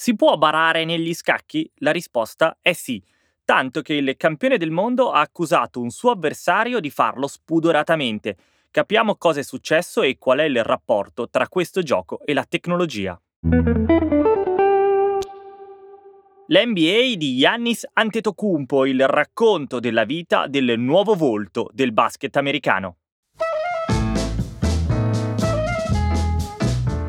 Si può barare negli scacchi? La risposta è sì, tanto che il campione del mondo ha accusato un suo avversario di farlo spudoratamente. Capiamo cosa è successo e qual è il rapporto tra questo gioco e la tecnologia. L'NBA di Yannis Antetokounmpo, il racconto della vita del nuovo volto del basket americano.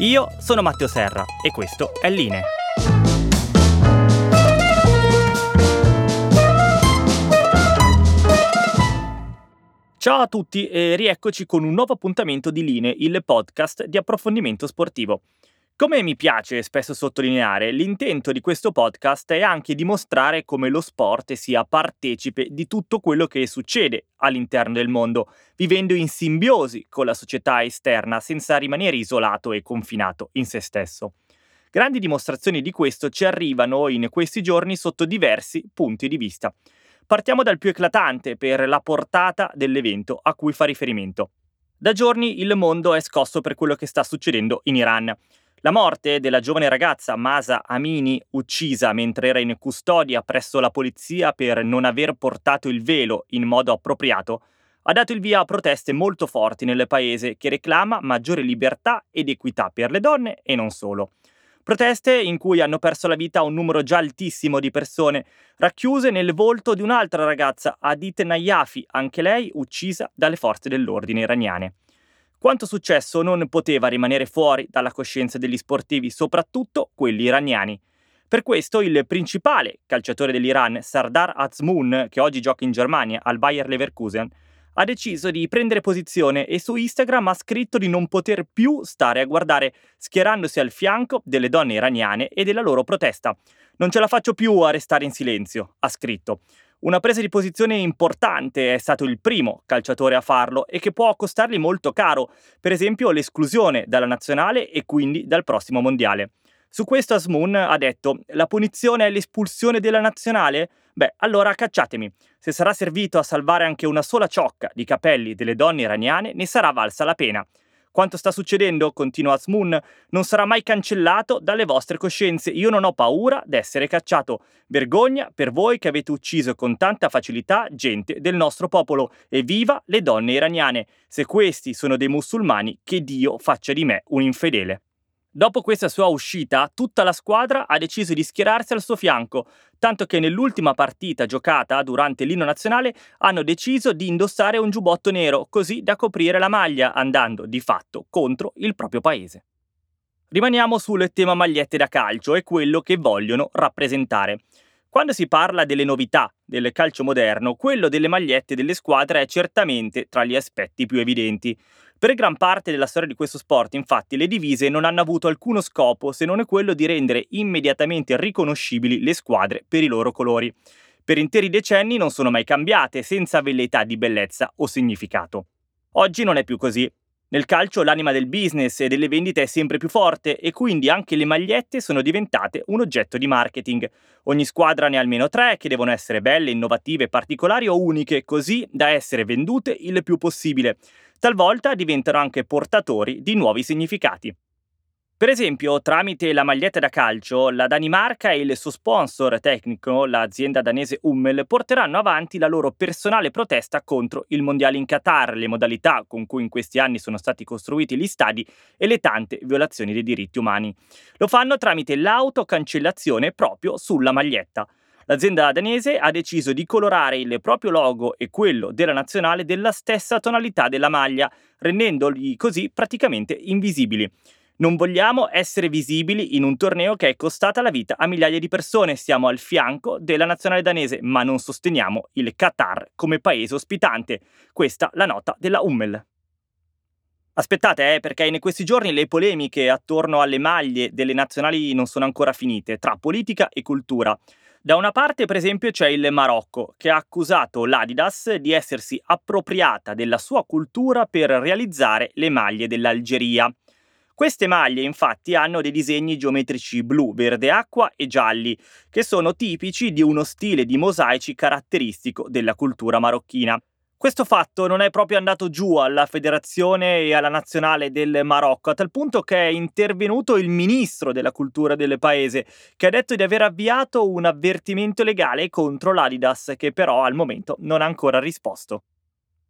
Io sono Matteo Serra e questo è Line. Ciao a tutti e rieccoci con un nuovo appuntamento di Line, il podcast di approfondimento sportivo. Come mi piace spesso sottolineare, l'intento di questo podcast è anche dimostrare come lo sport sia partecipe di tutto quello che succede all'interno del mondo, vivendo in simbiosi con la società esterna senza rimanere isolato e confinato in se stesso. Grandi dimostrazioni di questo ci arrivano in questi giorni sotto diversi punti di vista. Partiamo dal più eclatante per la portata dell'evento a cui fa riferimento. Da giorni il mondo è scosso per quello che sta succedendo in Iran. La morte della giovane ragazza Masa Amini, uccisa mentre era in custodia presso la polizia per non aver portato il velo in modo appropriato, ha dato il via a proteste molto forti nel paese che reclama maggiore libertà ed equità per le donne e non solo. Proteste in cui hanno perso la vita un numero già altissimo di persone, racchiuse nel volto di un'altra ragazza, Adit Nayafi, anche lei uccisa dalle forze dell'ordine iraniane. Quanto successo non poteva rimanere fuori dalla coscienza degli sportivi, soprattutto quelli iraniani. Per questo il principale calciatore dell'Iran, Sardar Azmoun, che oggi gioca in Germania al Bayer Leverkusen, ha deciso di prendere posizione e su Instagram ha scritto di non poter più stare a guardare, schierandosi al fianco delle donne iraniane e della loro protesta. Non ce la faccio più a restare in silenzio, ha scritto. Una presa di posizione importante, è stato il primo calciatore a farlo e che può costargli molto caro, per esempio l'esclusione dalla nazionale e quindi dal prossimo mondiale. Su questo Asmoon ha detto: La punizione è l'espulsione della nazionale? Beh, allora cacciatemi. Se sarà servito a salvare anche una sola ciocca di capelli delle donne iraniane, ne sarà valsa la pena. Quanto sta succedendo, continua Asmoon, non sarà mai cancellato dalle vostre coscienze. Io non ho paura d'essere cacciato. Vergogna per voi che avete ucciso con tanta facilità gente del nostro popolo. E viva le donne iraniane. Se questi sono dei musulmani, che Dio faccia di me un infedele. Dopo questa sua uscita, tutta la squadra ha deciso di schierarsi al suo fianco, tanto che nell'ultima partita giocata durante l'inno nazionale hanno deciso di indossare un giubbotto nero, così da coprire la maglia, andando di fatto contro il proprio paese. Rimaniamo sul tema magliette da calcio e quello che vogliono rappresentare. Quando si parla delle novità del calcio moderno, quello delle magliette delle squadre è certamente tra gli aspetti più evidenti. Per gran parte della storia di questo sport, infatti, le divise non hanno avuto alcuno scopo se non quello di rendere immediatamente riconoscibili le squadre per i loro colori. Per interi decenni non sono mai cambiate, senza velleità di bellezza o significato. Oggi non è più così. Nel calcio l'anima del business e delle vendite è sempre più forte e quindi anche le magliette sono diventate un oggetto di marketing. Ogni squadra ne ha almeno tre che devono essere belle, innovative, particolari o uniche, così da essere vendute il più possibile talvolta diventano anche portatori di nuovi significati. Per esempio, tramite la maglietta da calcio, la Danimarca e il suo sponsor tecnico, l'azienda danese Hummel, porteranno avanti la loro personale protesta contro il mondiale in Qatar, le modalità con cui in questi anni sono stati costruiti gli stadi e le tante violazioni dei diritti umani. Lo fanno tramite l'autocancellazione proprio sulla maglietta. L'azienda danese ha deciso di colorare il proprio logo e quello della nazionale della stessa tonalità della maglia, rendendoli così praticamente invisibili. Non vogliamo essere visibili in un torneo che è costata la vita a migliaia di persone. Siamo al fianco della nazionale danese, ma non sosteniamo il Qatar come paese ospitante. Questa la nota della Hummel. Aspettate, eh, perché in questi giorni le polemiche attorno alle maglie delle nazionali non sono ancora finite, tra politica e cultura. Da una parte, per esempio, c'è il Marocco, che ha accusato l'Adidas di essersi appropriata della sua cultura per realizzare le maglie dell'Algeria. Queste maglie infatti hanno dei disegni geometrici blu, verde acqua e gialli, che sono tipici di uno stile di mosaici caratteristico della cultura marocchina. Questo fatto non è proprio andato giù alla federazione e alla nazionale del Marocco, a tal punto che è intervenuto il ministro della cultura del paese, che ha detto di aver avviato un avvertimento legale contro l'Adidas, che però al momento non ha ancora risposto.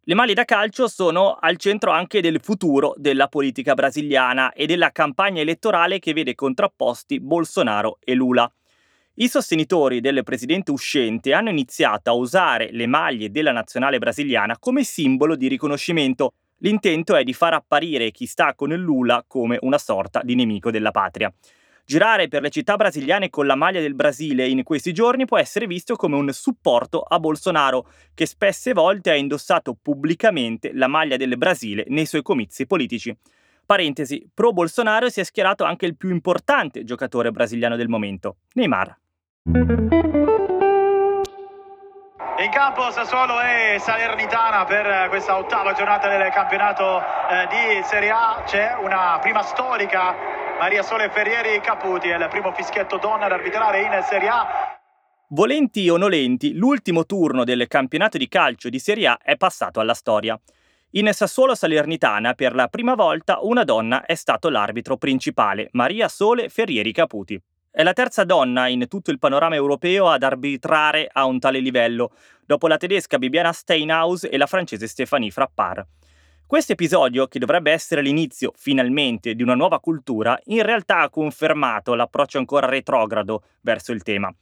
Le maglie da calcio sono al centro anche del futuro della politica brasiliana e della campagna elettorale che vede contrapposti Bolsonaro e Lula. I sostenitori del presidente uscente hanno iniziato a usare le maglie della nazionale brasiliana come simbolo di riconoscimento. L'intento è di far apparire chi sta con Lula come una sorta di nemico della patria. Girare per le città brasiliane con la maglia del Brasile in questi giorni può essere visto come un supporto a Bolsonaro, che spesse volte ha indossato pubblicamente la maglia del Brasile nei suoi comizi politici. Parentesi, pro Bolsonaro si è schierato anche il più importante giocatore brasiliano del momento, Neymar. In campo Sassuolo e Salernitana per questa ottava giornata del campionato eh, di Serie A. C'è una prima storica Maria Sole Ferrieri Caputi è il primo fischietto donna ad arbitrare in Serie A. Volenti o nolenti, l'ultimo turno del campionato di calcio di Serie A è passato alla storia. In Sassuolo Salernitana, per la prima volta, una donna è stato l'arbitro principale, Maria Sole Ferrieri Caputi. È la terza donna in tutto il panorama europeo ad arbitrare a un tale livello, dopo la tedesca Bibiana Steinhaus e la francese Stéphanie Frappard. Questo episodio, che dovrebbe essere l'inizio, finalmente, di una nuova cultura, in realtà ha confermato l'approccio ancora retrogrado verso il tema.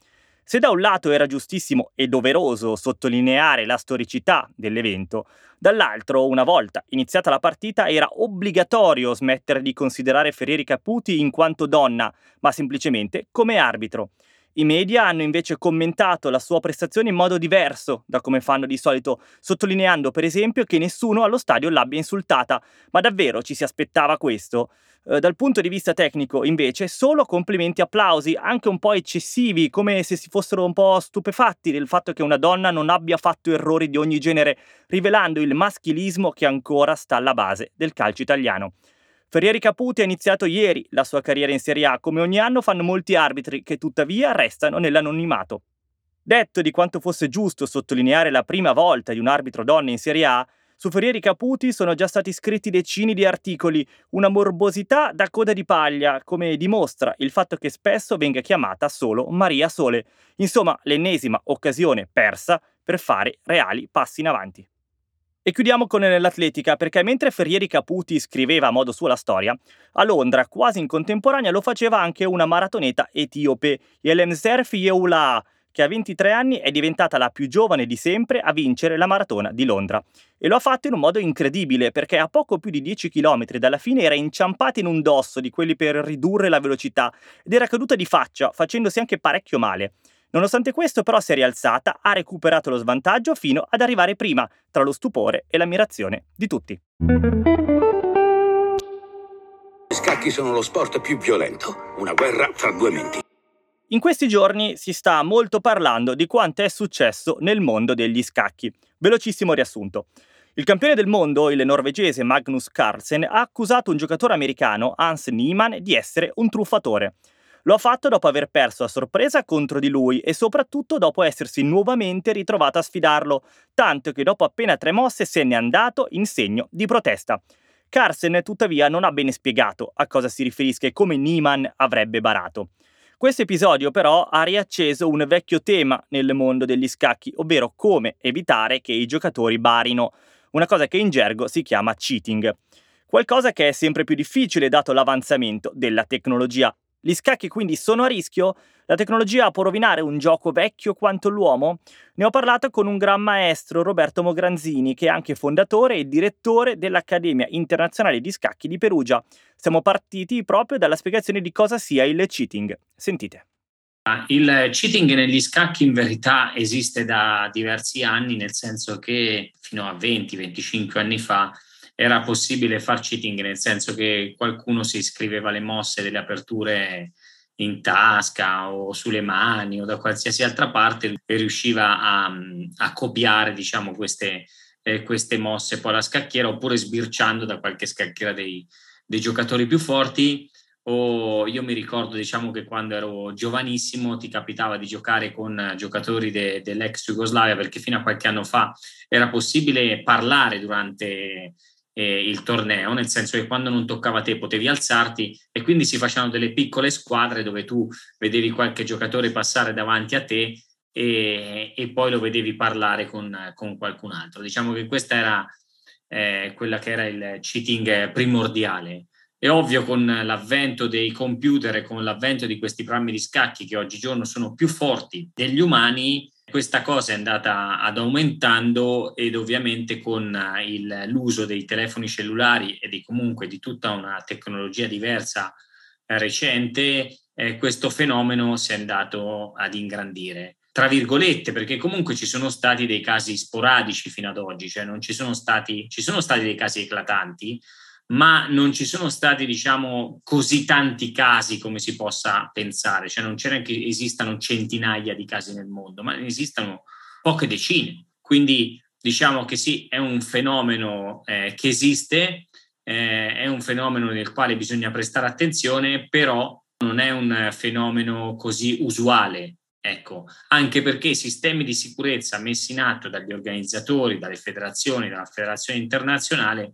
Se da un lato era giustissimo e doveroso sottolineare la storicità dell'evento, dall'altro, una volta iniziata la partita, era obbligatorio smettere di considerare Ferrieri Caputi in quanto donna, ma semplicemente come arbitro. I media hanno invece commentato la sua prestazione in modo diverso da come fanno di solito, sottolineando per esempio che nessuno allo stadio l'abbia insultata. Ma davvero ci si aspettava questo? Eh, dal punto di vista tecnico, invece, solo complimenti e applausi, anche un po' eccessivi, come se si fossero un po' stupefatti del fatto che una donna non abbia fatto errori di ogni genere, rivelando il maschilismo che ancora sta alla base del calcio italiano. Ferrieri Caputi ha iniziato ieri la sua carriera in Serie A, come ogni anno fanno molti arbitri che tuttavia restano nell'anonimato. Detto di quanto fosse giusto sottolineare la prima volta di un arbitro donna in Serie A, su Ferrieri Caputi sono già stati scritti decine di articoli, una morbosità da coda di paglia, come dimostra il fatto che spesso venga chiamata solo Maria Sole. Insomma, l'ennesima occasione persa per fare reali passi in avanti. E chiudiamo con l'atletica, perché mentre Ferrieri Caputi scriveva a modo suo la storia, a Londra, quasi in contemporanea, lo faceva anche una maratoneta etiope, Yelemzer Yeula, che a 23 anni è diventata la più giovane di sempre a vincere la maratona di Londra. E lo ha fatto in un modo incredibile, perché a poco più di 10 km dalla fine era inciampata in un dosso di quelli per ridurre la velocità ed era caduta di faccia, facendosi anche parecchio male. Nonostante questo però si è rialzata, ha recuperato lo svantaggio fino ad arrivare prima, tra lo stupore e l'ammirazione di tutti. Gli scacchi sono lo sport più violento, una guerra fra due menti. In questi giorni si sta molto parlando di quanto è successo nel mondo degli scacchi. Velocissimo riassunto. Il campione del mondo, il norvegese Magnus Carlsen, ha accusato un giocatore americano, Hans Niemann, di essere un truffatore. Lo ha fatto dopo aver perso a sorpresa contro di lui e soprattutto dopo essersi nuovamente ritrovato a sfidarlo, tanto che dopo appena tre mosse se n'è andato in segno di protesta. Carlsen tuttavia non ha bene spiegato a cosa si riferisca e come Niemann avrebbe barato. Questo episodio però ha riacceso un vecchio tema nel mondo degli scacchi, ovvero come evitare che i giocatori barino, una cosa che in gergo si chiama cheating. Qualcosa che è sempre più difficile dato l'avanzamento della tecnologia. Gli scacchi quindi sono a rischio? La tecnologia può rovinare un gioco vecchio quanto l'uomo? Ne ho parlato con un gran maestro, Roberto Mogranzini, che è anche fondatore e direttore dell'Accademia Internazionale di Scacchi di Perugia. Siamo partiti proprio dalla spiegazione di cosa sia il cheating. Sentite. Il cheating negli scacchi in verità esiste da diversi anni, nel senso che fino a 20-25 anni fa era possibile far cheating, nel senso che qualcuno si iscriveva alle mosse delle aperture in tasca o sulle mani o da qualsiasi altra parte e riusciva a, a copiare diciamo, queste, eh, queste, mosse poi alla scacchiera oppure sbirciando da qualche scacchiera dei, dei giocatori più forti. O io mi ricordo diciamo che quando ero giovanissimo ti capitava di giocare con giocatori de, dell'ex Jugoslavia perché fino a qualche anno fa era possibile parlare durante eh, il torneo, nel senso che quando non toccava te potevi alzarti e quindi si facevano delle piccole squadre dove tu vedevi qualche giocatore passare davanti a te e, e poi lo vedevi parlare con, con, qualcun altro. Diciamo che questa era eh, quella che era il cheating primordiale. È ovvio con l'avvento dei computer e con l'avvento di questi programmi di scacchi che oggigiorno sono più forti degli umani, questa cosa è andata ad aumentando ed ovviamente con il, l'uso dei telefoni cellulari e di comunque di tutta una tecnologia diversa eh, recente, eh, questo fenomeno si è andato ad ingrandire. Tra virgolette, perché comunque ci sono stati dei casi sporadici fino ad oggi, cioè non ci sono stati, ci sono stati dei casi eclatanti, ma non ci sono stati, diciamo, così tanti casi come si possa pensare, cioè non c'era che esistano centinaia di casi nel mondo, ma ne esistono poche decine. Quindi diciamo che sì, è un fenomeno eh, che esiste, eh, è un fenomeno nel quale bisogna prestare attenzione, però non è un fenomeno così usuale. Ecco, anche perché i sistemi di sicurezza messi in atto dagli organizzatori, dalle federazioni, dalla federazione internazionale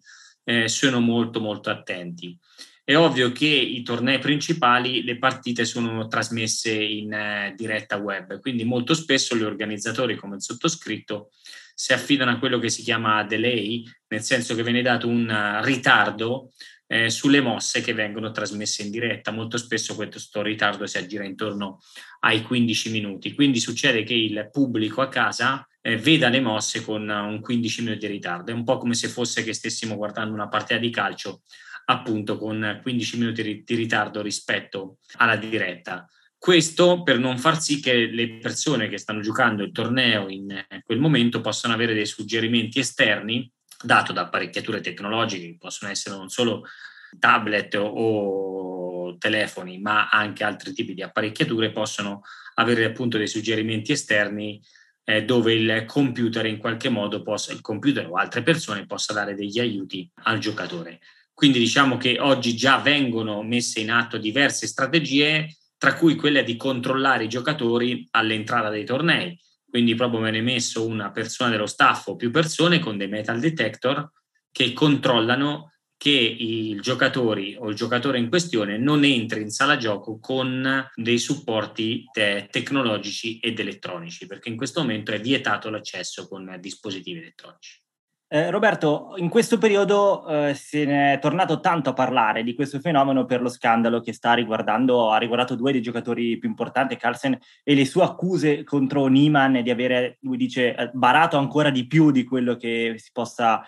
eh, sono molto molto attenti. È ovvio che i tornei principali, le partite sono trasmesse in eh, diretta web, quindi molto spesso gli organizzatori come il sottoscritto si affidano a quello che si chiama delay, nel senso che viene dato un uh, ritardo eh, sulle mosse che vengono trasmesse in diretta. Molto spesso questo ritardo si aggira intorno ai 15 minuti, quindi succede che il pubblico a casa eh, veda le mosse con un 15 minuti di ritardo. È un po' come se fosse che stessimo guardando una partita di calcio appunto con 15 minuti di ritardo rispetto alla diretta. Questo per non far sì che le persone che stanno giocando il torneo in quel momento possano avere dei suggerimenti esterni dato da apparecchiature tecnologiche che possono essere non solo tablet o telefoni, ma anche altri tipi di apparecchiature possono avere appunto dei suggerimenti esterni eh, dove il computer in qualche modo possa, il computer o altre persone possa dare degli aiuti al giocatore. Quindi diciamo che oggi già vengono messe in atto diverse strategie, tra cui quella di controllare i giocatori all'entrata dei tornei. Quindi proprio viene messo una persona dello staff o più persone con dei metal detector che controllano che i giocatori o il giocatore in questione non entri in sala gioco con dei supporti te- tecnologici ed elettronici, perché in questo momento è vietato l'accesso con dispositivi elettronici. Eh, Roberto, in questo periodo eh, se ne è tornato tanto a parlare di questo fenomeno per lo scandalo che sta riguardando, ha riguardato due dei giocatori più importanti, Carlsen, e le sue accuse contro Niemann di avere, lui dice, eh, barato ancora di più di quello che si possa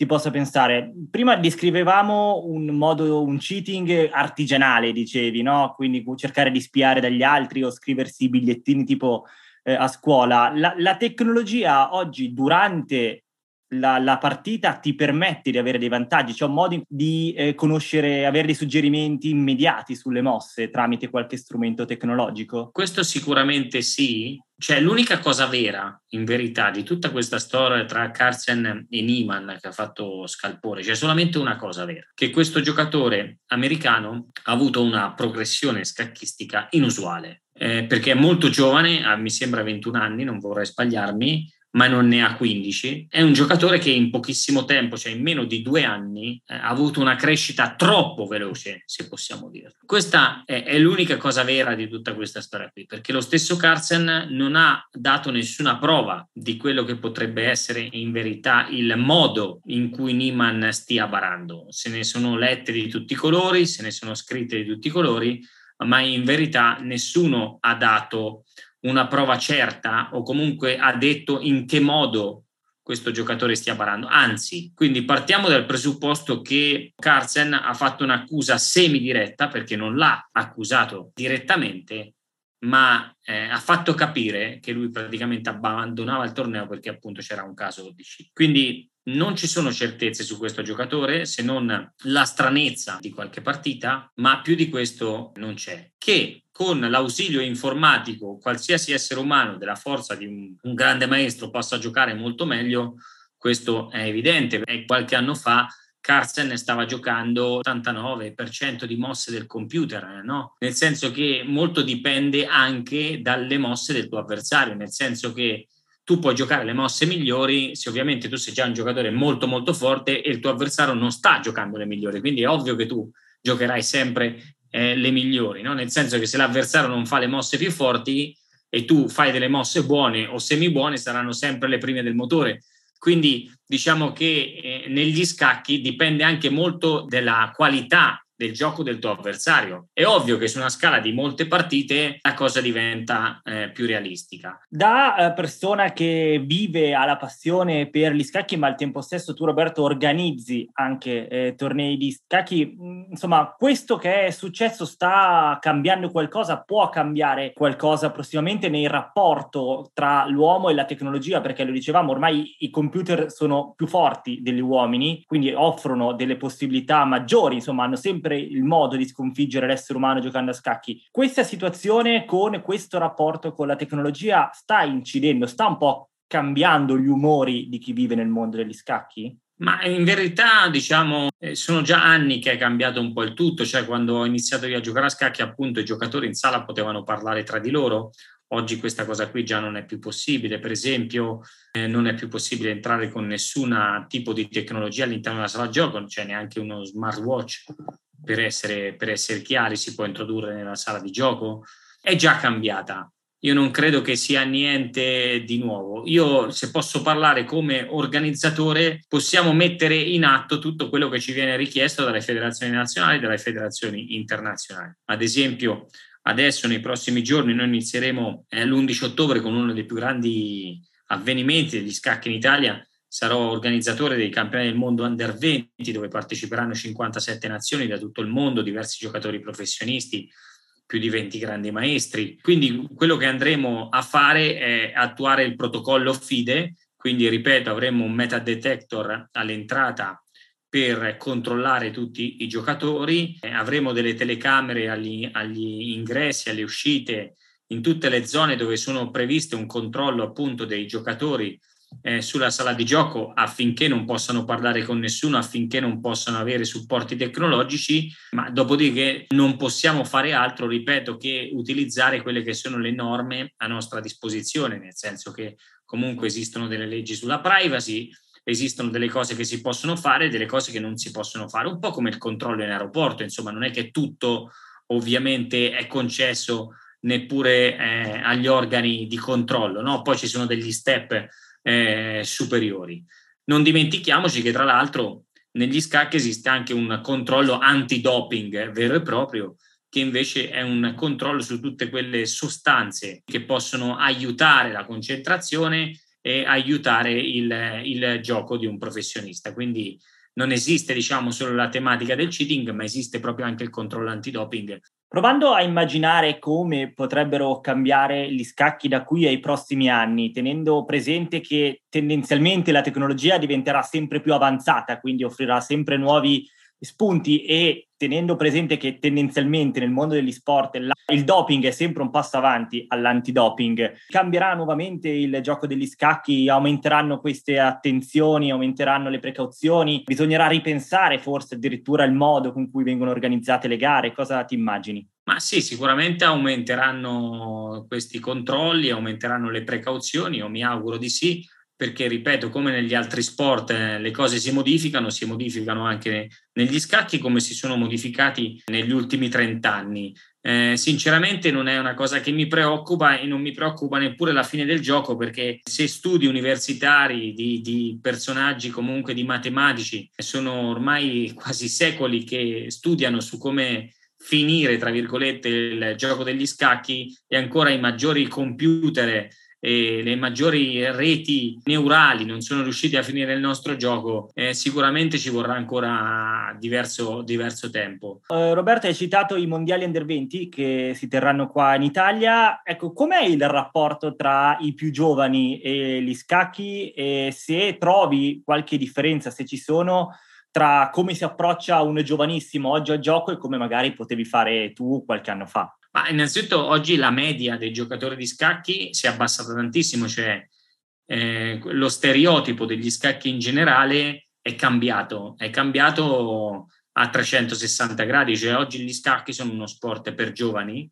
si possa pensare. Prima descrivevamo un modo, un cheating artigianale, dicevi, no? Quindi cercare di spiare dagli altri o scriversi bigliettini tipo eh, a scuola. La, la, tecnologia oggi, durante la, la, partita, ti permette di avere dei vantaggi, cioè un modo di eh, conoscere, avere dei suggerimenti immediati sulle mosse tramite qualche strumento tecnologico? Questo sicuramente sì, cioè, l'unica cosa vera, in verità, di tutta questa storia tra Carlsen e Niemann che ha fatto scalpore, c'è solamente una cosa vera, che questo giocatore americano ha avuto una progressione scacchistica inusuale, eh, perché è molto giovane, ha, mi sembra 21 anni, non vorrei sbagliarmi, ma non ne ha 15. È un giocatore che in pochissimo tempo, cioè in meno di due anni, eh, ha avuto una crescita troppo veloce, se possiamo dire. Questa è, è, l'unica cosa vera di tutta questa storia qui, perché lo stesso Carlsen non ha dato nessuna prova di quello che potrebbe essere in verità il modo in cui Niemann stia barando. Se ne sono lette di tutti i colori, se ne sono scritte di tutti i colori, ma in verità nessuno ha dato una prova certa o comunque ha detto in che modo questo giocatore stia barando. Anzi, quindi partiamo dal presupposto che Carlsen ha fatto un'accusa semidiretta perché non l'ha accusato direttamente, ma eh, ha fatto capire che lui praticamente abbandonava il torneo perché appunto c'era un caso di sci. Quindi non ci sono certezze su questo giocatore se non la stranezza di qualche partita, ma più di questo non c'è. Che con l'ausilio informatico qualsiasi essere umano della forza di un, un grande maestro possa giocare molto meglio, questo è evidente. E qualche anno fa Carlsen stava giocando l'89% di mosse del computer, no? Nel senso che molto dipende anche dalle mosse del tuo avversario, nel senso che tu puoi giocare le mosse migliori se ovviamente tu sei già un giocatore molto molto forte e il tuo avversario non sta giocando le migliori, quindi è ovvio che tu giocherai sempre eh, le migliori, no? nel senso che se l'avversario non fa le mosse più forti e tu fai delle mosse buone o semi buone saranno sempre le prime del motore. Quindi diciamo che eh, negli scacchi dipende anche molto della qualità del gioco del tuo avversario. È ovvio che su una scala di molte partite la cosa diventa eh, più realistica. Da eh, persona che vive alla passione per gli scacchi, ma al tempo stesso tu Roberto organizzi anche eh, tornei di scacchi, mm, insomma questo che è successo sta cambiando qualcosa, può cambiare qualcosa prossimamente nel rapporto tra l'uomo e la tecnologia, perché lo dicevamo, ormai i computer sono più forti degli uomini, quindi offrono delle possibilità maggiori, insomma hanno sempre il modo di sconfiggere l'essere umano giocando a scacchi. Questa situazione con questo rapporto con la tecnologia sta incidendo, sta un po' cambiando gli umori di chi vive nel mondo degli scacchi? Ma in verità, diciamo, eh, sono già anni che è cambiato un po' il tutto, cioè quando ho iniziato io a giocare a scacchi, appunto, i giocatori in sala potevano parlare tra di loro. Oggi questa cosa qui già non è più possibile. Per esempio, eh, non è più possibile entrare con nessun tipo di tecnologia all'interno della sala gioco, non c'è neanche uno smartwatch per essere, per essere chiari, si può introdurre nella sala di gioco, è già cambiata. Io non credo che sia niente di nuovo. Io, se posso parlare come organizzatore, possiamo mettere in atto tutto quello che ci viene richiesto dalle federazioni nazionali e dalle federazioni internazionali. Ad esempio, adesso nei prossimi giorni noi inizieremo eh, l'11 ottobre con uno dei più grandi avvenimenti degli scacchi in Italia, sarò organizzatore dei campioni del mondo under 20 dove parteciperanno 57 nazioni da tutto il mondo, diversi giocatori professionisti, più di 20 grandi maestri. Quindi quello che andremo a fare è attuare il protocollo FIDE, quindi ripeto avremo un meta detector all'entrata per controllare tutti i giocatori, avremo delle telecamere agli, agli ingressi, alle uscite, in tutte le zone dove sono previste un controllo appunto dei giocatori eh, sulla sala di gioco affinché non possano parlare con nessuno, affinché non possano avere supporti tecnologici, ma dopodiché non possiamo fare altro, ripeto, che utilizzare quelle che sono le norme a nostra disposizione, nel senso che comunque esistono delle leggi sulla privacy, esistono delle cose che si possono fare e delle cose che non si possono fare, un po' come il controllo in aeroporto, insomma non è che tutto ovviamente è concesso neppure eh, agli organi di controllo, no? poi ci sono degli step eh, superiori. Non dimentichiamoci che tra l'altro negli scacchi esiste anche un controllo antidoping vero e proprio, che invece è un controllo su tutte quelle sostanze che possono aiutare la concentrazione e aiutare il, il gioco di un professionista. Quindi non esiste diciamo solo la tematica del cheating, ma esiste proprio anche il controllo antidoping Provando a immaginare come potrebbero cambiare gli scacchi da qui ai prossimi anni, tenendo presente che tendenzialmente la tecnologia diventerà sempre più avanzata, quindi offrirà sempre nuovi spunti e tenendo presente che tendenzialmente nel mondo degli sport il doping è sempre un passo avanti all'antidoping, cambierà nuovamente il gioco degli scacchi, aumenteranno queste attenzioni, aumenteranno le precauzioni, bisognerà ripensare forse addirittura il modo con cui vengono organizzate le gare, cosa ti immagini? Ma sì, sicuramente aumenteranno questi controlli, aumenteranno le precauzioni, io mi auguro di sì, perché ripeto, come negli altri sport eh, le cose si modificano, si modificano anche negli scacchi come si sono modificati negli ultimi 30 anni. Eh, sinceramente non è una cosa che mi preoccupa e non mi preoccupa neppure la fine del gioco perché se studi universitari di, di personaggi comunque di matematici sono ormai quasi secoli che studiano su come finire, tra virgolette, il gioco degli scacchi e ancora i maggiori computer e le maggiori reti neurali non sono riusciti a finire il nostro gioco, eh, sicuramente ci vorrà ancora diverso, diverso tempo. Uh, Roberto, hai citato i mondiali under 20 che si terranno qua in Italia. Ecco, com'è il rapporto tra i più giovani e gli scacchi e se trovi qualche differenza, se ci sono, tra come si approccia un giovanissimo oggi al gioco e come magari potevi fare tu qualche anno fa? Ma innanzitutto oggi la media dei giocatori di scacchi si è abbassata tantissimo, cioè eh, lo stereotipo degli scacchi in generale è cambiato, è cambiato a 360 gradi, cioè oggi gli scacchi sono uno sport per giovani,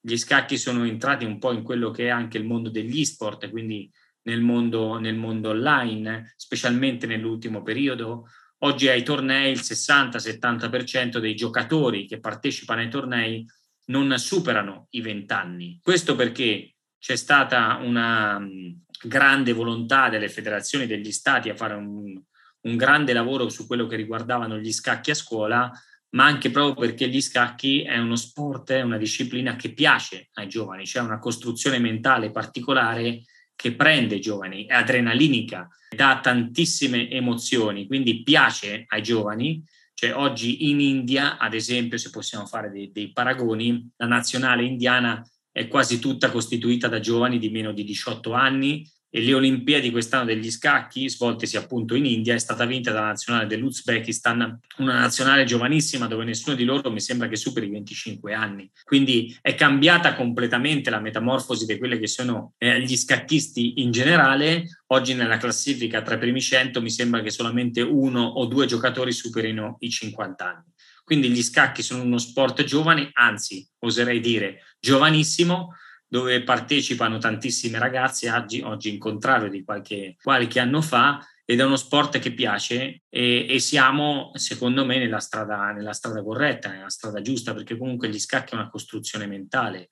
gli scacchi sono entrati un po' in quello che è anche il mondo degli sport, quindi nel mondo, nel mondo online, specialmente nell'ultimo periodo. Oggi ai tornei il 60-70% dei giocatori che partecipano ai tornei non superano i 20 anni. Questo perché c'è stata una mm, grande volontà delle federazioni degli stati a fare un, un grande lavoro su quello che riguardavano gli scacchi a scuola, ma anche proprio perché gli scacchi è uno sport, è una disciplina che piace ai giovani, c'è una costruzione mentale particolare che prende i giovani, è adrenalinica, dà tantissime emozioni, quindi piace ai giovani cioè oggi in India, ad esempio, se possiamo fare dei, dei paragoni, la nazionale indiana è quasi tutta costituita da giovani di meno di 18 anni e le Olimpiadi quest'anno degli scacchi, svoltesi appunto in India, è stata vinta dalla nazionale dell'Uzbekistan, una nazionale giovanissima dove nessuno di loro mi sembra che superi i 25 anni. Quindi è cambiata completamente la metamorfosi di quelli che sono eh, gli scacchisti in generale. Oggi nella classifica tra i primi 100 mi sembra che solamente uno o due giocatori superino i 50 anni. Quindi gli scacchi sono uno sport giovane, anzi oserei dire giovanissimo, dove partecipano tantissime ragazze, oggi, oggi in contrario di qualche, qualche anno fa, ed è uno sport che piace e, e siamo, secondo me, nella strada, nella strada, corretta, nella strada giusta, perché comunque gli scacchi è una costruzione mentale,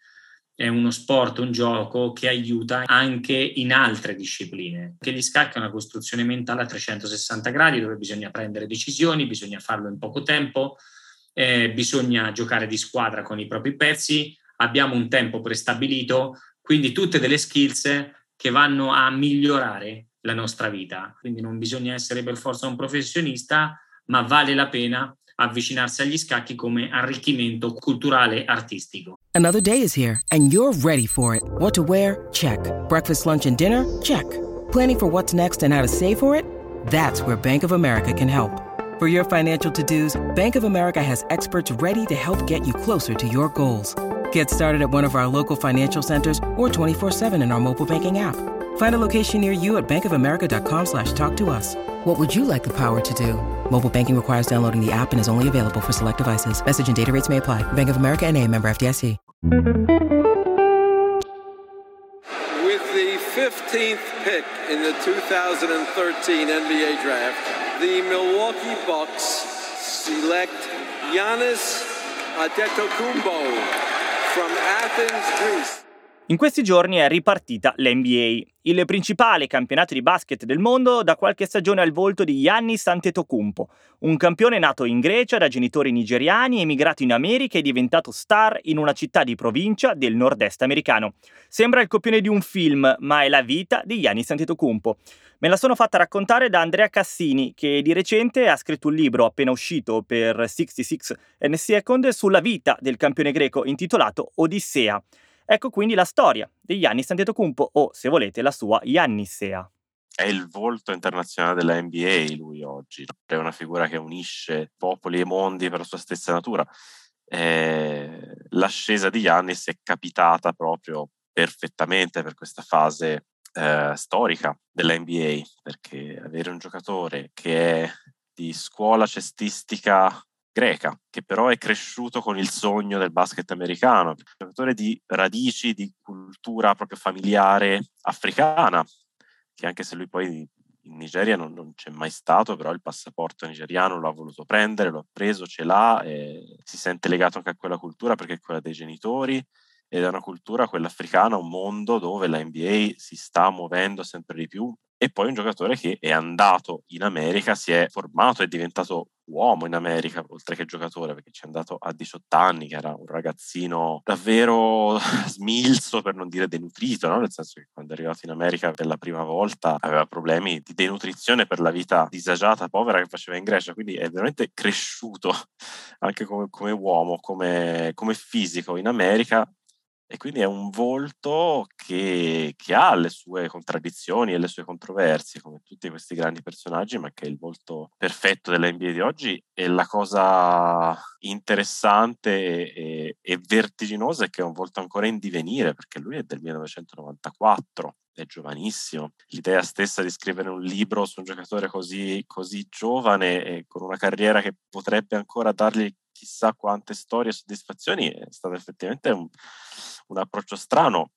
è uno sport, un gioco che aiuta anche in altre discipline, che gli scacchi è una costruzione mentale a 360 gradi dove bisogna prendere decisioni, bisogna farlo in poco tempo, eh, bisogna giocare di squadra con i propri pezzi, abbiamo un tempo prestabilito, quindi tutte delle skills che vanno a migliorare la nostra vita. Quindi non bisogna essere per forza un professionista, ma vale la pena avvicinarsi agli scacchi come arricchimento culturale artistico. Another day is here and you're ready for it. What to wear? Check. Breakfast, lunch and dinner? Check. Planning for what's next and how to save for it? That's where Bank of America can help. For your financial to-dos, Bank of America has experts ready to help get you closer to your goals. Get started at one of our local financial centers or 24-7 in our mobile banking app. Find a location near you at bankofamerica.com slash talk to us. What would you like the power to do? Mobile banking requires downloading the app and is only available for select devices. Message and data rates may apply. Bank of America and a member FDIC. With the 15th pick in the 2013 NBA draft, the Milwaukee Bucks select Giannis Antetokounmpo from Athens, Greece. In questi giorni è ripartita l'NBA, il principale campionato di basket del mondo da qualche stagione al volto di Giannis Antetokounmpo, un campione nato in Grecia da genitori nigeriani, emigrato in America e diventato star in una città di provincia del nord-est americano. Sembra il copione di un film, ma è la vita di Giannis Antetokounmpo. Me la sono fatta raccontare da Andrea Cassini, che di recente ha scritto un libro appena uscito per 66 and Second sulla vita del campione greco intitolato Odissea. Ecco quindi la storia di Giannis Antetokounmpo o, se volete, la sua Giannissea. È il volto internazionale della NBA lui oggi, è una figura che unisce popoli e mondi per la sua stessa natura. Eh, l'ascesa di Giannis è capitata proprio perfettamente per questa fase eh, storica della NBA, perché avere un giocatore che è di scuola cestistica greca, che però è cresciuto con il sogno del basket americano, un giocatore di radici, di cultura proprio familiare africana, che anche se lui poi in Nigeria non, non, c'è mai stato, però il passaporto nigeriano lo ha voluto prendere, lo ha preso, ce l'ha e si sente legato anche a quella cultura perché è quella dei genitori ed è una cultura, quella africana, un mondo dove la NBA si sta muovendo sempre di più. E poi un giocatore che è andato in America, si è formato, è diventato uomo in America, oltre che giocatore, perché ci è andato a 18 anni, che era un ragazzino davvero smilzo, per non dire denutrito, no? nel senso che quando è arrivato in America per la prima volta aveva problemi di denutrizione per la vita disagiata, povera che faceva in Grecia, quindi è veramente cresciuto anche come, come uomo, come, come fisico in America e quindi è un volto che, che, ha le sue contraddizioni e le sue controversie, come tutti questi grandi personaggi, ma che è il volto perfetto dell'NBA di oggi. E la cosa interessante e, e, vertiginosa è che è un volto ancora in divenire, perché lui è del 1994, è giovanissimo. L'idea stessa di scrivere un libro su un giocatore così, così giovane e con una carriera che potrebbe ancora dargli chissà quante storie e soddisfazioni è stato effettivamente un, un approccio strano,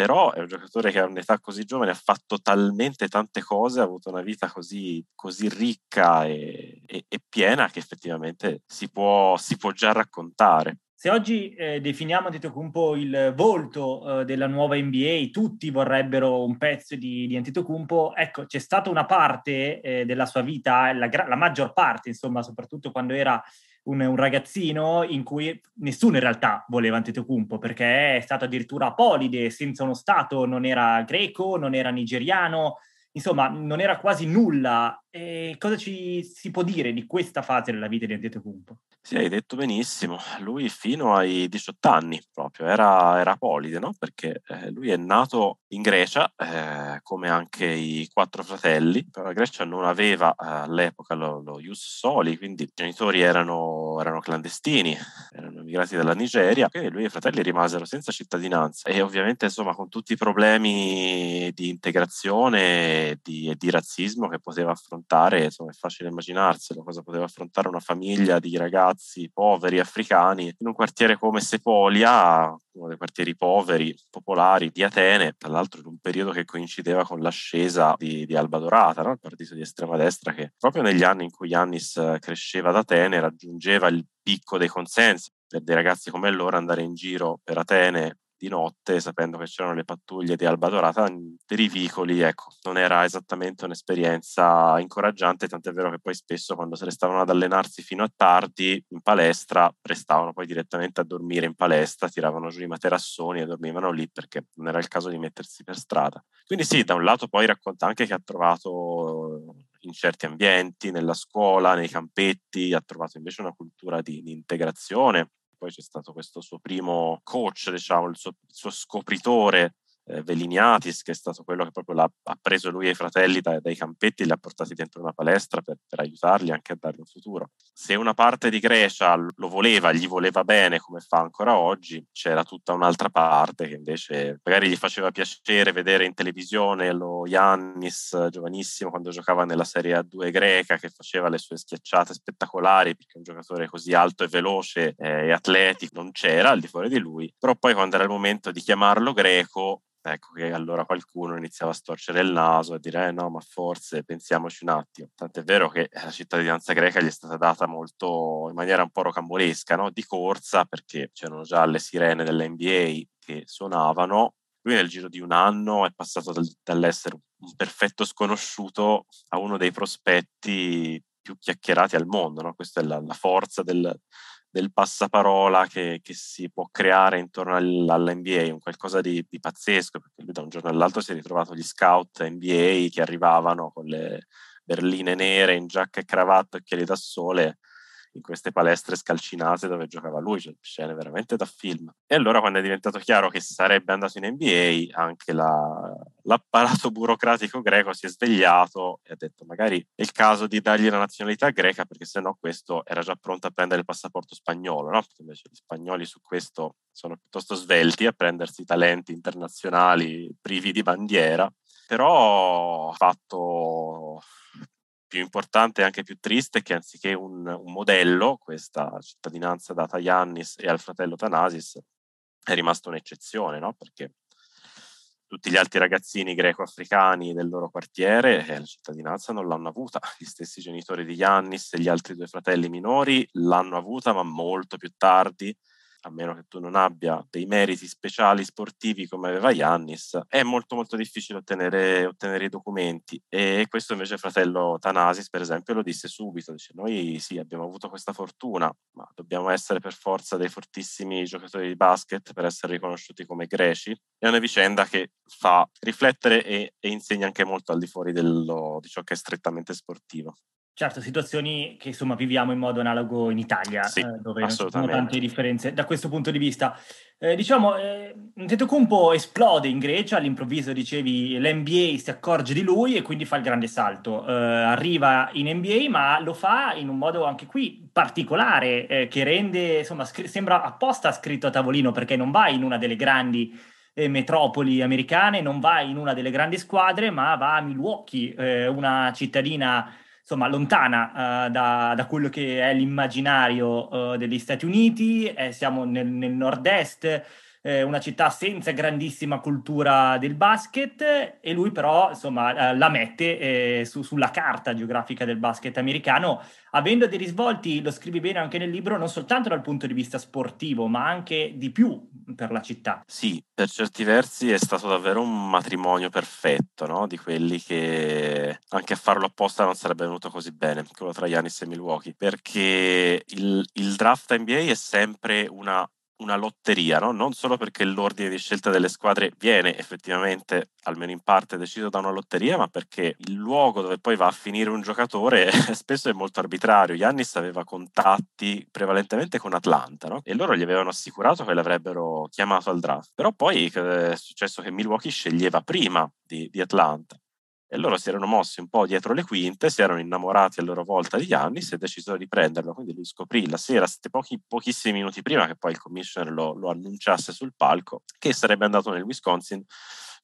però è un giocatore che a un'età così giovane ha fatto talmente tante cose, ha avuto una vita così, così ricca e, e, e, piena che effettivamente si può, si può già raccontare. Se oggi eh, definiamo Antetokounmpo il volto eh, della nuova NBA, tutti vorrebbero un pezzo di, di Antetokounmpo, ecco, c'è stata una parte eh, della sua vita, la, la, maggior parte, insomma, soprattutto quando era un, un, ragazzino in cui nessuno in realtà voleva Antetokounmpo, perché è stato addirittura apolide, senza uno stato, non era greco, non era nigeriano, insomma, non era quasi nulla. E cosa ci si può dire di questa fase della vita di Antetokounmpo? Sì, hai detto benissimo. Lui fino ai 18 anni proprio era, era polide, no? Perché eh, lui è nato in Grecia, eh, come anche i quattro fratelli, però la Grecia non aveva eh, all'epoca lo, lo Ius Soli, quindi i genitori erano, erano clandestini, erano emigrati dalla Nigeria, quindi lui e i fratelli rimasero senza cittadinanza e ovviamente insomma con tutti i problemi di integrazione e di, di razzismo che poteva affrontare, insomma è facile immaginarselo, cosa poteva affrontare una famiglia di ragazzi poveri africani in un quartiere come Sepolia, uno dei quartieri poveri, popolari di Atene, tra l'altro in un periodo che coincideva con l'ascesa di, di Alba Dorata, no? il partito di estrema destra che proprio negli anni in cui Yannis cresceva ad Atene raggiungeva il picco dei consensi per dei ragazzi come loro andare in giro per Atene di notte, sapendo che c'erano le pattuglie di Alba Dorata per i vicoli, ecco, non era esattamente un'esperienza incoraggiante, tant'è vero che poi spesso quando se ne stavano ad allenarsi fino a tardi in palestra, prestavano poi direttamente a dormire in palestra, tiravano giù i materassoni e dormivano lì perché non era il caso di mettersi per strada. Quindi sì, da un lato poi racconta anche che ha trovato in certi ambienti, nella scuola, nei campetti, ha trovato invece una cultura di, di integrazione poi c'è stato questo suo primo coach, diciamo, il suo, il suo scopritore eh, Veliniatis, che è stato quello che proprio ha preso lui e i fratelli dai, dai campetti e li ha portati dentro una palestra per, per, aiutarli anche a dargli un futuro. Se una parte di Grecia lo voleva, gli voleva bene come fa ancora oggi, c'era tutta un'altra parte che invece magari gli faceva piacere vedere in televisione lo Yannis giovanissimo quando giocava nella Serie A2 greca che faceva le sue schiacciate spettacolari perché un giocatore così alto e veloce eh, e atletico non c'era al di fuori di lui, però poi quando era il momento di chiamarlo greco ecco che allora qualcuno iniziava a storcere il naso e dire eh no ma forse pensiamoci un attimo tant'è vero che la cittadinanza greca gli è stata data molto in maniera un po' rocambolesca no? di corsa perché c'erano già le sirene dell'NBA che suonavano lui nel giro di un anno è passato dal, dall'essere un perfetto sconosciuto a uno dei prospetti più chiacchierati al mondo no? questa è la, la forza del, del passaparola che, che, si può creare intorno all'NBA, un qualcosa di, di, pazzesco, perché lui da un giorno all'altro si è ritrovato gli scout NBA che arrivavano con le berline nere in giacca e cravatta e occhiali da sole in queste palestre scalcinate dove giocava lui, cioè scene veramente da film. E allora quando è diventato chiaro che sarebbe andato in NBA, anche la, l'apparato burocratico greco si è svegliato e ha detto magari è il caso di dargli la nazionalità greca perché sennò questo era già pronto a prendere il passaporto spagnolo, no? Invece gli spagnoli su questo sono piuttosto svelti a prendersi talenti internazionali privi di bandiera, però ha fatto più importante e anche più triste è che anziché un, un, modello, questa cittadinanza data a Yannis e al fratello Thanasis, è rimasta un'eccezione, no? Perché tutti gli altri ragazzini greco-africani del loro quartiere eh, la cittadinanza non l'hanno avuta. Gli stessi genitori di Yannis e gli altri due fratelli minori l'hanno avuta, ma molto più tardi a meno che tu non abbia dei meriti speciali sportivi come aveva Yannis, è molto molto difficile ottenere, ottenere, i documenti e questo invece fratello Tanasis per esempio lo disse subito, dice noi sì abbiamo avuto questa fortuna ma dobbiamo essere per forza dei fortissimi giocatori di basket per essere riconosciuti come greci, è una vicenda che fa riflettere e, e insegna anche molto al di fuori dello, di ciò che è strettamente sportivo. Certo, situazioni che insomma viviamo in modo analogo in Italia, sì, eh, dove non ci sono tante differenze da questo punto di vista. Eh, diciamo, eh, Antetokounmpo esplode in Grecia, all'improvviso dicevi l'NBA si accorge di lui e quindi fa il grande salto. Eh, arriva in NBA ma lo fa in un modo anche qui particolare, eh, che rende, insomma, scr- sembra apposta scritto a tavolino perché non va in una delle grandi eh, metropoli americane, non va in una delle grandi squadre, ma va a Milwaukee, eh, una cittadina insomma, lontana uh, da, da, quello che è l'immaginario uh, degli Stati Uniti, eh, siamo nel, nel nord-est, eh, una città senza grandissima cultura del basket e lui però insomma eh, la mette eh, su, sulla carta geografica del basket americano avendo dei risvolti, lo scrivi bene anche nel libro, non soltanto dal punto di vista sportivo ma anche di più per la città. Sì, per certi versi è stato davvero un matrimonio perfetto, no? di quelli che anche a farlo apposta non sarebbe venuto così bene, quello tra Yanis e Milwaukee, perché il, il draft NBA è sempre una una lotteria, no? non solo perché l'ordine di scelta delle squadre viene effettivamente, almeno in parte, deciso da una lotteria, ma perché il luogo dove poi va a finire un giocatore spesso è molto arbitrario. Yannis aveva contatti prevalentemente con Atlanta no? e loro gli avevano assicurato che l'avrebbero chiamato al draft, però poi è successo che Milwaukee sceglieva prima di, di Atlanta e loro si erano mossi un po' dietro le quinte, si erano innamorati a loro volta di Giannis e decisero di prenderlo. Quindi lui scoprì la sera, pochi, pochissimi minuti prima che poi il commissioner lo, lo annunciasse sul palco, che sarebbe andato nel Wisconsin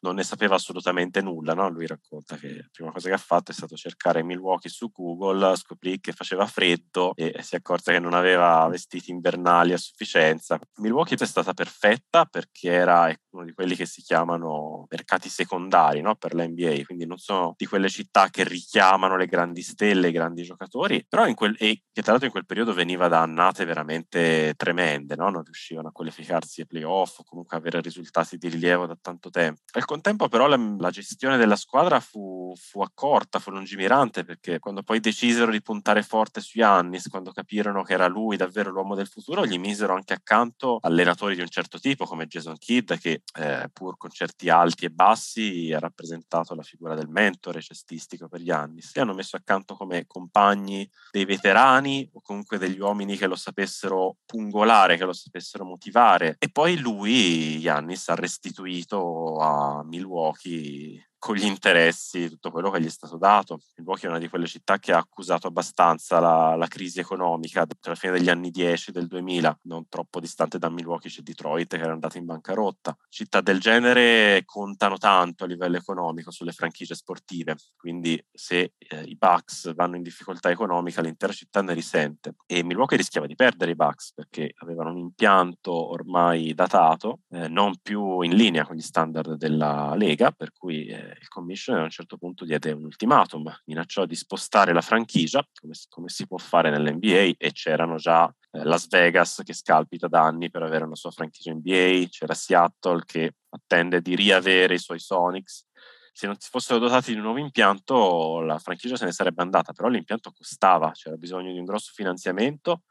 non ne sapeva assolutamente nulla. No? Lui racconta che la prima cosa che ha fatto è stato cercare Milwaukee su Google, scoprì che faceva freddo e si accorse che non aveva vestiti invernali a sufficienza. Milwaukee è stata perfetta perché era uno di quelli che si chiamano mercati secondari no? per l'NBA, quindi non sono di quelle città che richiamano le grandi stelle, i grandi giocatori, però in quel, e che tra l'altro in quel periodo veniva da annate veramente tremende, no? non riuscivano a qualificarsi ai playoff o comunque avere risultati di rilievo da tanto tempo. Al contempo però la, la gestione della squadra fu, fu, accorta, fu lungimirante perché quando poi decisero di puntare forte su Yannis, quando capirono che era lui davvero l'uomo del futuro, gli misero anche accanto allenatori di un certo tipo come Jason Kidd che eh, pur con certi alti e bassi ha rappresentato la figura del mentore cestistico per Yannis. Li hanno messo accanto come compagni dei veterani o comunque degli uomini che lo sapessero pungolare, che lo sapessero motivare e poi lui, Yannis, ha restituito a Milwaukee con gli interessi, tutto quello che gli è stato dato. Milwaukee è una di quelle città che ha accusato abbastanza la, la crisi economica tra la fine degli anni 10 e del 2000, non troppo distante da Milwaukee c'è Detroit che era andata in bancarotta. Città del genere contano tanto a livello economico sulle franchigie sportive, quindi se eh, i Bucks vanno in difficoltà economica l'intera città ne risente e Milwaukee rischiava di perdere i Bucks perché avevano un impianto ormai datato, eh, non più in linea con gli standard della Lega, per cui eh, il commissioner a un certo punto diede un ultimatum, minacciò di spostare la franchigia, come, come si può fare nell'NBA, e c'erano già eh, Las Vegas che scalpita da anni per avere una sua franchigia NBA, c'era Seattle che attende di riavere i suoi Sonics. Se non si fossero dotati di un nuovo impianto, la franchigia se ne sarebbe andata, però l'impianto costava, c'era bisogno di un grosso finanziamento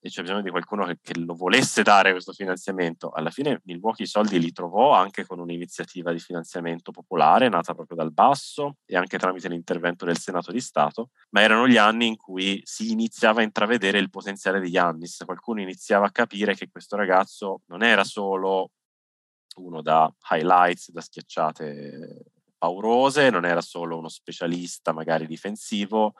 e c'è bisogno di qualcuno che, che, lo volesse dare questo finanziamento. Alla fine Milwaukee i soldi li trovò anche con un'iniziativa di finanziamento popolare nata proprio dal basso e anche tramite l'intervento del Senato di Stato, ma erano gli anni in cui si iniziava a intravedere il potenziale di Yannis, qualcuno iniziava a capire che questo ragazzo non era solo uno da highlights, da schiacciate paurose, non era solo uno specialista magari difensivo,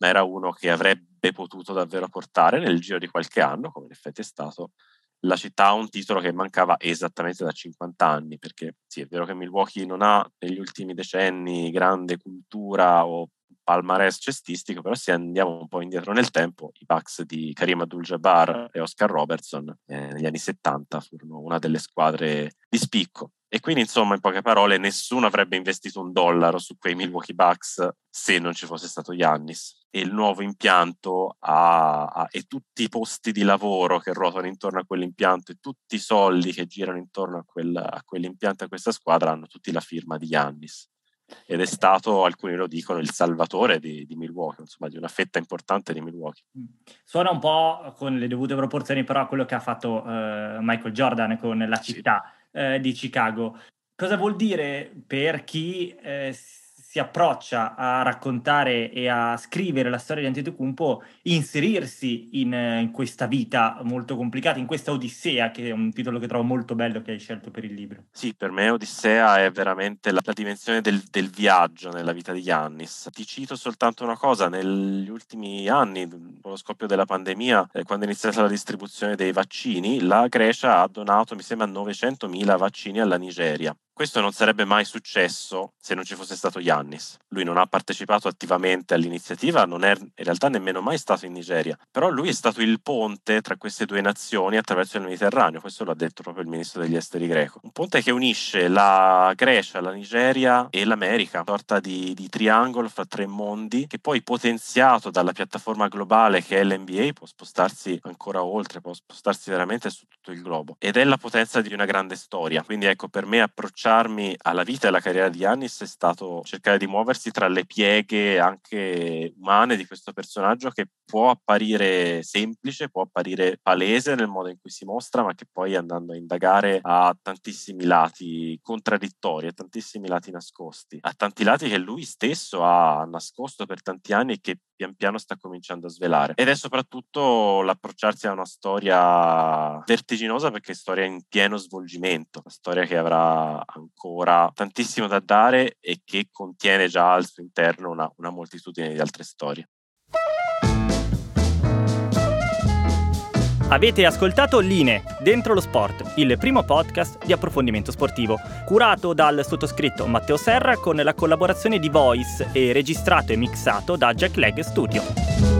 ma era uno che avrebbe potuto davvero portare nel giro di qualche anno, come in effetti è stato, la città a un titolo che mancava esattamente da 50 anni, perché sì, è vero che Milwaukee non ha negli ultimi decenni grande cultura o palmarès cestistico, però se andiamo un po' indietro nel tempo, i Bucks di Karim Abdul-Jabbar e Oscar Robertson eh, negli anni 70 furono una delle squadre di spicco. E quindi, insomma, in poche parole, nessuno avrebbe investito un dollaro su quei Milwaukee Bucks se non ci fosse stato Giannis. E il nuovo impianto ha, ha, e tutti i posti di lavoro che ruotano intorno a quell'impianto e tutti i soldi che girano intorno a, quel, a quell'impianto e a questa squadra hanno tutti la firma di Giannis ed è stato, alcuni lo dicono, il salvatore di, di, Milwaukee, insomma di una fetta importante di Milwaukee. Mm. Suona un po' con le dovute proporzioni però a quello che ha fatto uh, Michael Jordan con la città sì. Uh, di Chicago. Cosa vuol dire per chi eh, si approccia a raccontare e a scrivere la storia di Antetokounmpo, inserirsi in, in, questa vita molto complicata, in questa Odissea, che è un titolo che trovo molto bello che hai scelto per il libro. Sì, per me Odissea è veramente la, la dimensione del, del, viaggio nella vita di Yannis. Ti cito soltanto una cosa, negli ultimi anni, con lo scoppio della pandemia, eh, quando è iniziata la distribuzione dei vaccini, la Grecia ha donato, mi sembra, 900.000 vaccini alla Nigeria. Questo non sarebbe mai successo se non ci fosse stato Yannis. Lui non ha partecipato attivamente all'iniziativa, non è in realtà nemmeno mai stato in Nigeria, però lui è stato il ponte tra queste due nazioni attraverso il Mediterraneo, questo lo ha detto proprio il ministro degli esteri greco. Un ponte che unisce la Grecia, la Nigeria e l'America, una sorta di, di triangolo fra tre mondi che poi potenziato dalla piattaforma globale che è l'NBA può spostarsi ancora oltre, può spostarsi veramente su tutto il globo ed è la potenza di una grande storia. Quindi ecco, per me approcciare avvicinarmi alla vita e alla carriera di Yannis è stato cercare di muoversi tra le pieghe anche umane di questo personaggio che può apparire semplice, può apparire palese nel modo in cui si mostra, ma che poi andando a indagare ha tantissimi lati contraddittori, ha tantissimi lati nascosti, ha tanti lati che lui stesso ha nascosto per tanti anni e che pian piano sta cominciando a svelare. Ed è soprattutto l'approcciarsi a una storia vertiginosa perché è storia in pieno svolgimento, una storia che avrà ancora tantissimo da dare e che contiene già al suo interno una, una moltitudine di altre storie. Avete ascoltato Line, Dentro lo Sport, il primo podcast di approfondimento sportivo, curato dal sottoscritto Matteo Serra con la collaborazione di Voice e registrato e mixato da Jack Leg Studio.